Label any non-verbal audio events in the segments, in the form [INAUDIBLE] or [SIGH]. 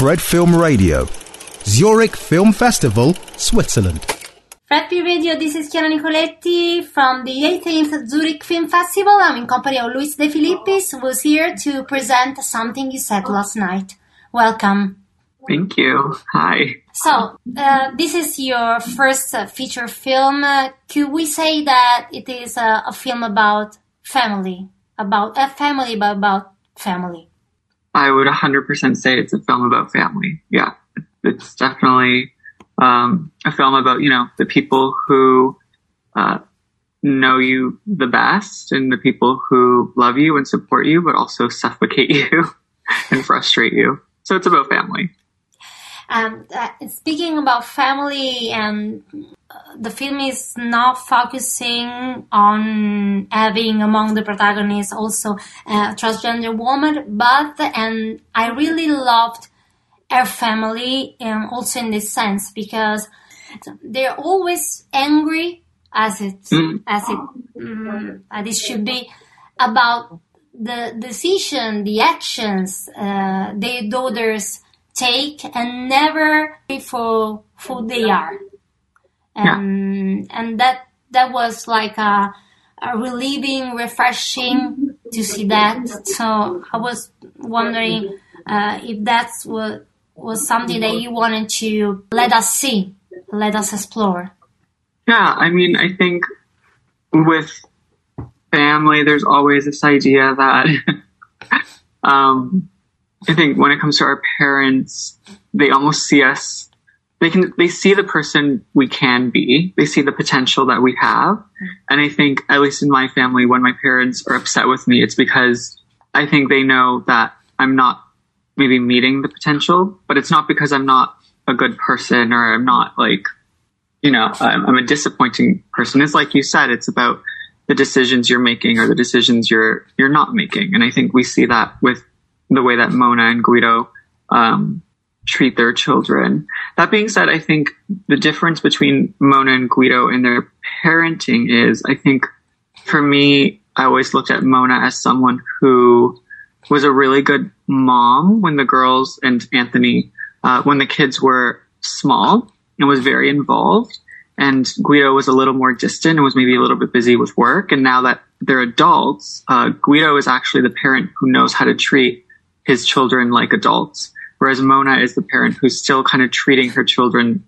Fred Film Radio, Zurich Film Festival, Switzerland. Fred P Radio, this is Chiara Nicoletti from the 18th Zurich Film Festival. I'm in company of Luis De Filippis, who's here to present something you said last night. Welcome. Thank you. Hi. So, uh, this is your first uh, feature film. Uh, could we say that it is uh, a film about family? About a family, but about family? I would 100% say it's a film about family. Yeah. It's definitely um, a film about, you know, the people who uh, know you the best and the people who love you and support you, but also suffocate [LAUGHS] you and frustrate you. So it's about family. And uh, speaking about family, and uh, the film is not focusing on having among the protagonists also a transgender woman, but and I really loved her family, and um, also in this sense because they're always angry as it mm. as it um, as it should be about the decision, the actions uh, their daughters take and never for who they are. And, yeah. and that, that was like a, a relieving, refreshing to see that. So I was wondering uh, if that's what was something that you wanted to let us see, let us explore. Yeah, I mean, I think with family, there's always this idea that [LAUGHS] um, I think when it comes to our parents, they almost see us. They can they see the person we can be. They see the potential that we have, and I think at least in my family, when my parents are upset with me, it's because I think they know that I'm not maybe meeting the potential, but it's not because I'm not a good person or I'm not like, you know, I'm, I'm a disappointing person. It's like you said, it's about the decisions you're making or the decisions you're you're not making, and I think we see that with the way that Mona and Guido um, treat their children. That being said, I think the difference between Mona and Guido in their parenting is, I think, for me, I always looked at Mona as someone who was a really good mom when the girls and Anthony, uh, when the kids were small and was very involved. And Guido was a little more distant and was maybe a little bit busy with work. And now that they're adults, uh, Guido is actually the parent who knows how to treat his children like adults, whereas Mona is the parent who's still kind of treating her children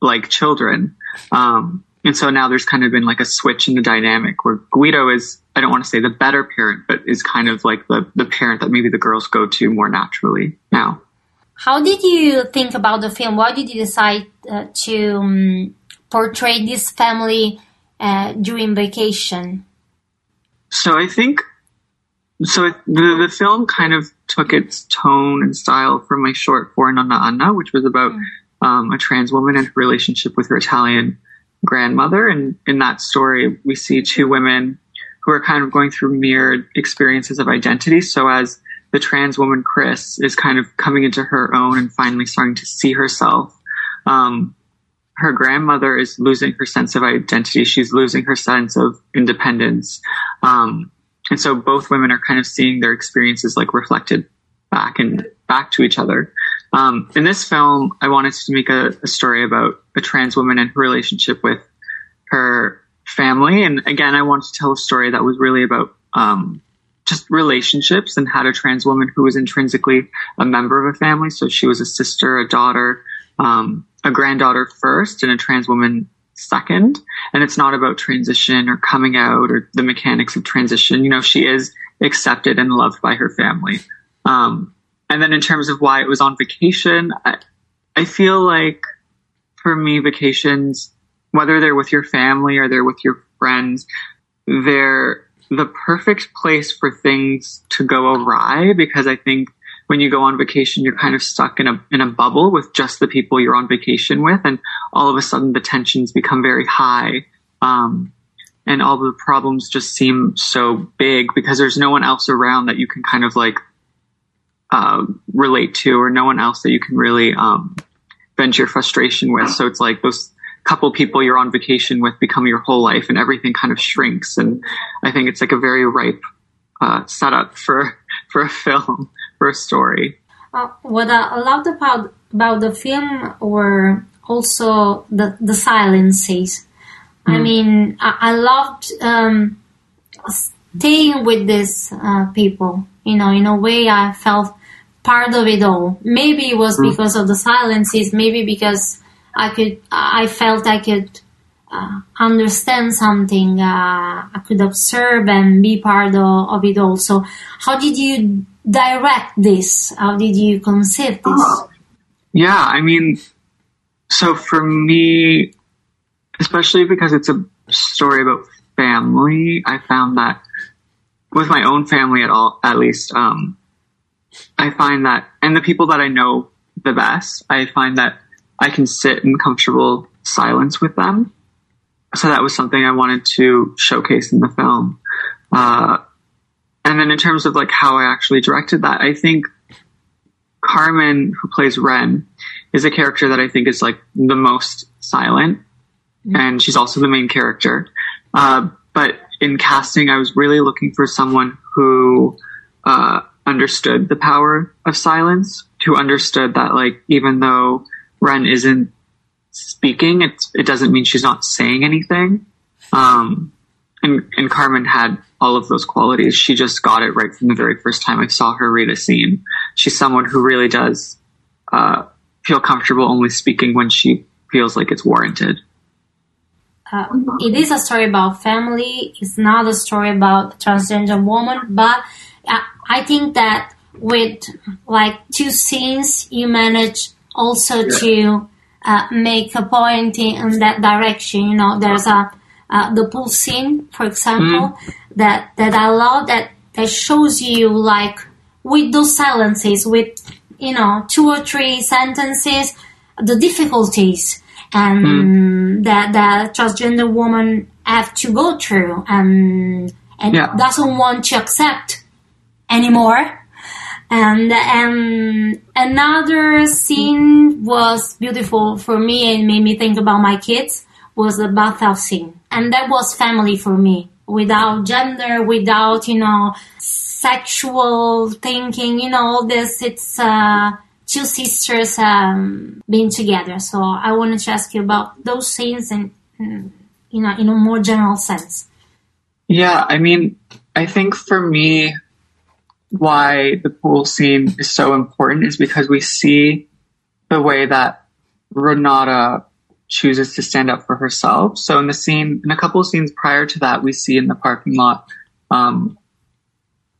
like children. Um, and so now there's kind of been like a switch in the dynamic where Guido is, I don't want to say the better parent, but is kind of like the, the parent that maybe the girls go to more naturally now. How did you think about the film? Why did you decide uh, to um, portray this family uh, during vacation? So I think so it, the, the film kind of took its tone and style from my short for Nonna Anna, which was about mm. um, a trans woman and her relationship with her Italian grandmother. And in that story, we see two women who are kind of going through mirrored experiences of identity. So as the trans woman Chris is kind of coming into her own and finally starting to see herself, um, her grandmother is losing her sense of identity. She's losing her sense of independence. Um, and so both women are kind of seeing their experiences like reflected back and back to each other. Um, in this film, I wanted to make a, a, story about a trans woman and her relationship with her family. And again, I wanted to tell a story that was really about um, just relationships and had a trans woman who was intrinsically a member of a family. So she was a sister, a daughter, um, a granddaughter first, and a trans woman second. And it's not about transition or coming out or the mechanics of transition. You know, she is accepted and loved by her family. Um, and then in terms of why it was on vacation, I, I feel like for me, vacations, whether they're with your family or they're with your friends, they're the perfect place for things to go awry because I think when you go on vacation, you're kind of stuck in a in a bubble with just the people you're on vacation with, and all of a sudden the tensions become very high, um, and all the problems just seem so big because there's no one else around that you can kind of like uh, relate to, or no one else that you can really um, vent your frustration with. So it's like those couple people you're on vacation with become your whole life, and everything kind of shrinks. And I think it's like a very ripe uh, setup for [LAUGHS] for a film a story. Uh, what I loved about about the film were also the the silences. I mean, I, I loved um, staying with these uh, people. You know, in a way, I felt part of it all. Maybe it was because of the silences. Maybe because I could, I felt I could uh, understand something. Uh, I could observe and be part of, of it all. So, how did you direct this? How did you conceive this? Yeah, I mean, so for me, especially because it's a story about family, I found that with my own family at all, at least, um, I find that, and the people that I know the best, I find that I can sit in comfortable silence with them. So that was something I wanted to showcase in the film. Uh, and then in terms of like how I actually directed that, I think Carmen, who plays Ren, is a character that I think is like the most silent, and she's also the main character. Uh, but in casting, I was really looking for someone who uh, understood the power of silence, who understood that like even though Ren isn't speaking, it it doesn't mean she's not saying anything. Um, and and Carmen had all of those qualities. She just got it right from the very first time I saw her read a scene. She's someone who really does uh, feel comfortable only speaking when she feels like it's warranted. Uh, it is a story about family. It's not a story about transgender woman, but uh, I think that with like two scenes, you manage also to uh, make a point in, in that direction. You know, there's a uh, the pool scene, for example, that that I love that that shows you like with those silences, with you know two or three sentences, the difficulties and hmm. that that transgender woman have to go through and and Yeah. doesn't want to accept anymore. And and another scene was beautiful for me and made me think about my kids was the bathhouse scene. And that was family for me. Without gender, without, you know, sexual thinking, you know, all this, it's uh two sisters um being together. So I wanted to ask you about those scenes and mm, you know, in a more general sense. Yeah, I mean, I think for me, why the pool scene is so important is because we see the way that Renata chooses to stand up for herself. So in the scene, in a couple of scenes prior to that, we see in the parking lot um,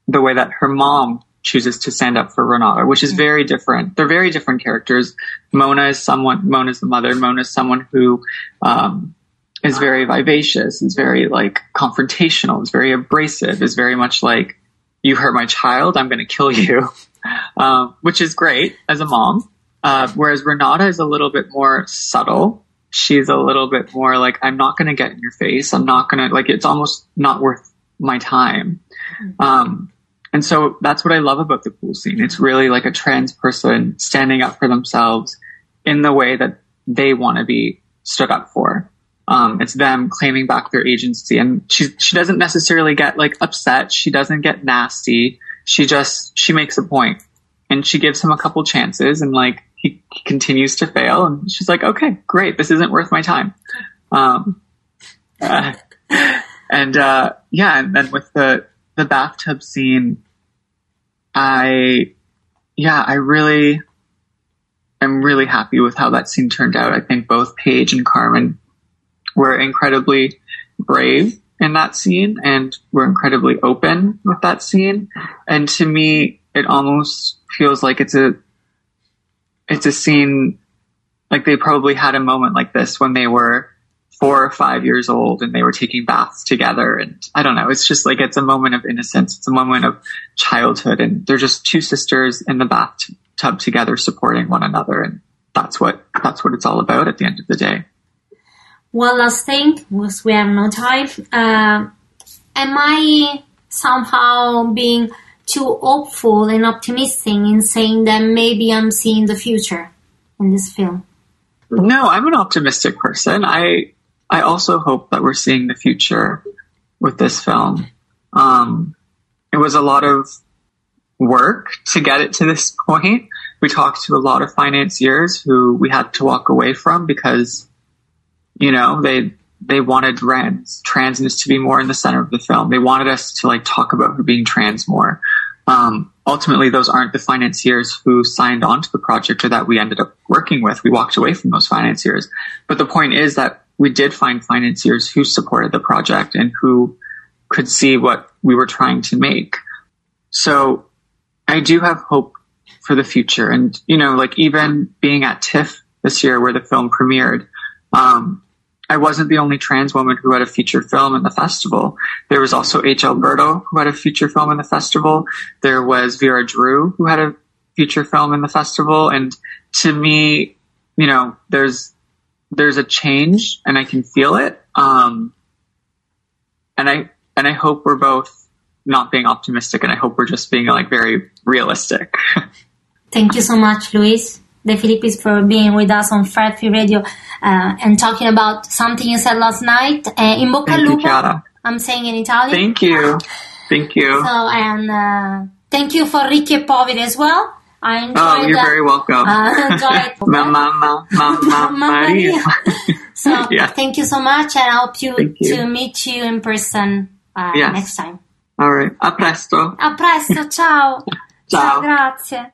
the way that her mom chooses to stand up for Renata, which is very different. They're very different characters. Mona is someone. Mona is the mother. Mona is someone who um, is very vivacious, is very like confrontational, is very abrasive, is very much like, you hurt my child, I'm going to kill you, [LAUGHS] um, which is great as a mom. Uh, whereas Renata is a little bit more subtle. She's a little bit more like, I'm not going to get in your face. I'm not going to, like, it's almost not worth my time. Um, and so that's what I love about the pool scene. It's really like a trans person standing up for themselves in the way that they want to be stood up for. Um, it's them claiming back their agency, and she she doesn't necessarily get like upset. She doesn't get nasty. She just she makes a point, and she gives him a couple chances, and like he, continues to fail, and she's like, okay, great, this isn't worth my time. Um, uh, and uh, yeah, and then with the the bathtub scene, I yeah, I really am really happy with how that scene turned out. I think both Paige and Carmen were incredibly brave in that scene and were incredibly open with that scene. And to me, it almost feels like it's a it's a scene like they probably had a moment like this when they were four or five years old and they were taking baths together and I don't know, it's just like it's a moment of innocence. It's a moment of childhood and they're just two sisters in the bathtub together supporting one another and that's what that's what it's all about at the end of the day. One last thing, because we have no time. Uh, am I somehow being too hopeful and optimistic in saying that maybe I'm seeing the future in this film? No, I'm an optimistic person. I I also hope that we're seeing the future with this film. Um, it was a lot of work to get it to this point. we talked to a lot of financiers who we had to walk away from because, you know, they they wanted trans transness to be more in the center of the film. They wanted us to like talk about being trans more. Um, ultimately, those aren't the financiers who signed on to the project or that we ended up working with. We walked away from those financiers. But the point is that we did find financiers who supported the project and who could see what we were trying to make. So I do have hope for the future. And, you know, like even being at TIFF this year where the film premiered, um, I wasn't the only trans woman who had a feature film in the festival. There was also H. Alberto who had a feature film in the festival. There was Vera Drew who had a feature film in the festival. And to me, you know, there's, there's a change and I can feel it. Um, and I, and I hope we're both not being optimistic and I hope we're just being like very realistic. [LAUGHS] Thank you so much, Luis De Filippis, for being with us on Fred Film Radio uh, and talking about something you said last night. Uh, in bocca al lupo. I'm saying in Italian. Thank you. Thank you. So, and uh, thank you for e Poveri as well. I enjoyed Oh, you're very welcome. Uh, enjoyed [LAUGHS] Mamma, [LAUGHS] mamma, Maria. [LAUGHS] so, Yeah. thank you so much, and I hope you, you. to meet you in person uh, Yes. next time. All right. A presto. A presto, ciao. Ciao. grazie.